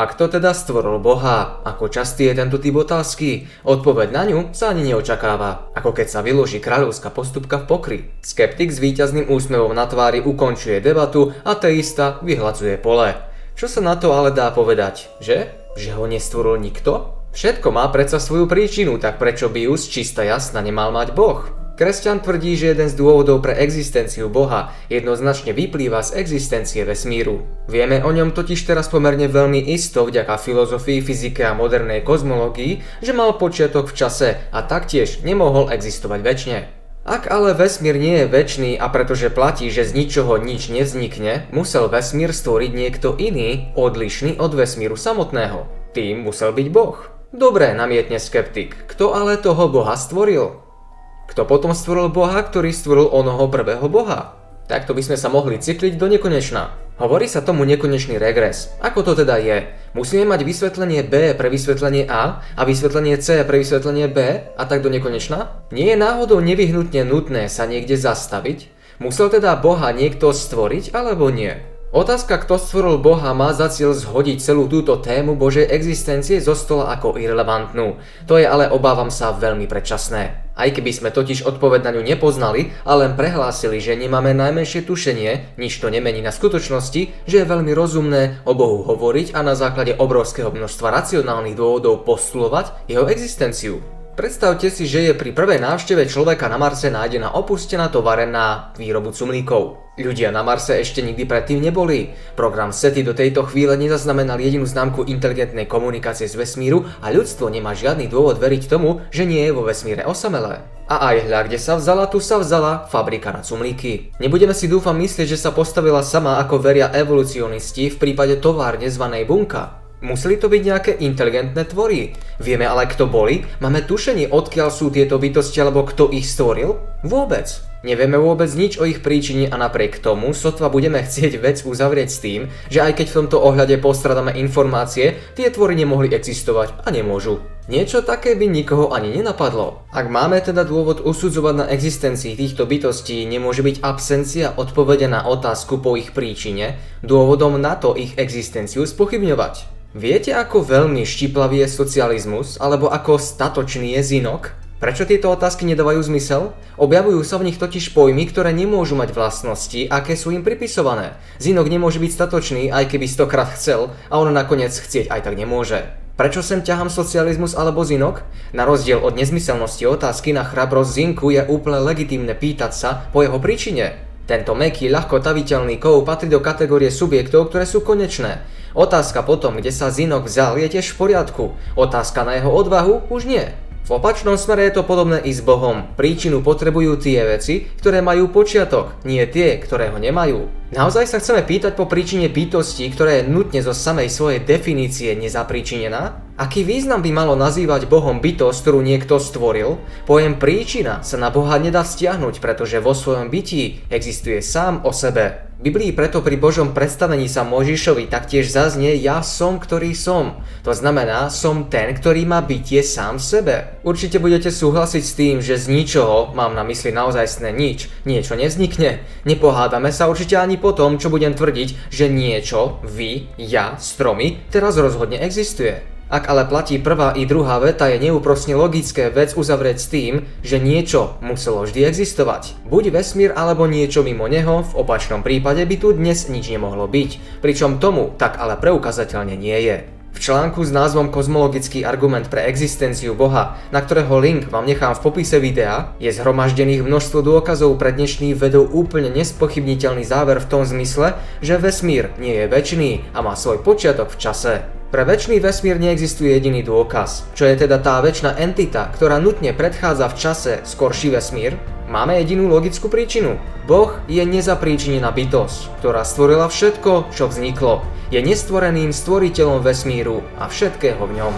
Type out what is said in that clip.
A kto teda stvoril Boha? Ako častý je tento typ otázky? Odpoveď na ňu sa ani neočakáva, ako keď sa vyloží kráľovská postupka v pokry. Skeptik s víťazným úsmevom na tvári ukončuje debatu a teista vyhlacuje pole. Čo sa na to ale dá povedať, že? Že ho nestvoril nikto? Všetko má predsa svoju príčinu, tak prečo by ju z čista jasna nemal mať Boh? Kresťan tvrdí, že jeden z dôvodov pre existenciu Boha jednoznačne vyplýva z existencie vesmíru. Vieme o ňom totiž teraz pomerne veľmi isto vďaka filozofii, fyzike a modernej kozmológii, že mal počiatok v čase a taktiež nemohol existovať väčšine. Ak ale vesmír nie je väčší a pretože platí, že z ničoho nič nevznikne, musel vesmír stvoriť niekto iný, odlišný od vesmíru samotného. Tým musel byť Boh. Dobre, namietne skeptik. Kto ale toho Boha stvoril? Kto potom stvoril Boha, ktorý stvoril onoho prvého Boha? Takto by sme sa mohli cykliť do nekonečna. Hovorí sa tomu nekonečný regres. Ako to teda je? Musíme mať vysvetlenie B pre vysvetlenie A a vysvetlenie C pre vysvetlenie B a tak do nekonečna? Nie je náhodou nevyhnutne nutné sa niekde zastaviť? Musel teda Boha niekto stvoriť alebo nie? Otázka, kto stvoril Boha, má za cieľ zhodiť celú túto tému Božej existencie zo stola ako irrelevantnú. To je ale, obávam sa, veľmi predčasné. Aj keby sme totiž odpoveď na ňu nepoznali a len prehlásili, že nemáme najmenšie tušenie, nič to nemení na skutočnosti, že je veľmi rozumné o Bohu hovoriť a na základe obrovského množstva racionálnych dôvodov postulovať jeho existenciu. Predstavte si, že je pri prvej návšteve človeka na Marse nájdená opustená tovare na výrobu cumlíkov. Ľudia na Marse ešte nikdy predtým neboli. Program SETI do tejto chvíle nezaznamenal jedinú známku inteligentnej komunikácie z vesmíru a ľudstvo nemá žiadny dôvod veriť tomu, že nie je vo vesmíre osamelé. A aj hľa, kde sa vzala, tu sa vzala fabrika na cumlíky. Nebudeme si dúfam myslieť, že sa postavila sama ako veria evolucionisti v prípade továrne zvanej bunka. Museli to byť nejaké inteligentné tvory. Vieme ale, kto boli? Máme tušenie, odkiaľ sú tieto bytosti alebo kto ich stvoril? Vôbec. Nevieme vôbec nič o ich príčine a napriek tomu sotva budeme chcieť vec uzavrieť s tým, že aj keď v tomto ohľade postradáme informácie, tie tvory nemohli existovať a nemôžu. Niečo také by nikoho ani nenapadlo. Ak máme teda dôvod usudzovať na existencii týchto bytostí, nemôže byť absencia odpovede na otázku po ich príčine, dôvodom na to ich existenciu spochybňovať. Viete, ako veľmi štiplavý je socializmus, alebo ako statočný je zinok? Prečo tieto otázky nedávajú zmysel? Objavujú sa v nich totiž pojmy, ktoré nemôžu mať vlastnosti, aké sú im pripisované. Zinok nemôže byť statočný, aj keby stokrát chcel, a on nakoniec chcieť aj tak nemôže. Prečo sem ťahám socializmus alebo zinok? Na rozdiel od nezmyselnosti otázky na chrabrosť zinku je úplne legitímne pýtať sa po jeho príčine. Tento meký, ľahko taviteľný kov patrí do kategórie subjektov, ktoré sú konečné. Otázka potom, kde sa Zinok vzal, je tiež v poriadku. Otázka na jeho odvahu už nie. V opačnom smere je to podobné i s Bohom. Príčinu potrebujú tie veci, ktoré majú počiatok, nie tie, ktoré ho nemajú. Naozaj sa chceme pýtať po príčine bytosti, ktorá je nutne zo samej svojej definície nezapríčinená? Aký význam by malo nazývať Bohom bytosť, ktorú niekto stvoril? Pojem príčina sa na Boha nedá stiahnuť, pretože vo svojom bytí existuje sám o sebe. Biblii preto pri Božom predstavení sa Možišovi taktiež zaznie ja som, ktorý som. To znamená, som ten, ktorý má bytie sám v sebe. Určite budete súhlasiť s tým, že z ničoho, mám na mysli naozaj nič, niečo nevznikne. Nepohádame sa určite ani po tom, čo budem tvrdiť, že niečo, vy, ja, stromy, teraz rozhodne existuje. Ak ale platí prvá i druhá veta, je neúprosne logické vec uzavrieť s tým, že niečo muselo vždy existovať. Buď vesmír alebo niečo mimo neho, v opačnom prípade by tu dnes nič nemohlo byť. Pričom tomu tak ale preukazateľne nie je. V článku s názvom Kozmologický argument pre existenciu Boha, na ktorého link vám nechám v popise videa, je zhromaždených množstvo dôkazov pre dnešný vedou úplne nespochybniteľný záver v tom zmysle, že vesmír nie je väčší a má svoj počiatok v čase. Pre väčší vesmír neexistuje jediný dôkaz. Čo je teda tá väčšina entita, ktorá nutne predchádza v čase skorší vesmír? Máme jedinú logickú príčinu. Boh je nezapríčinená bytosť, ktorá stvorila všetko, čo vzniklo. Je nestvoreným stvoriteľom vesmíru a všetkého v ňom.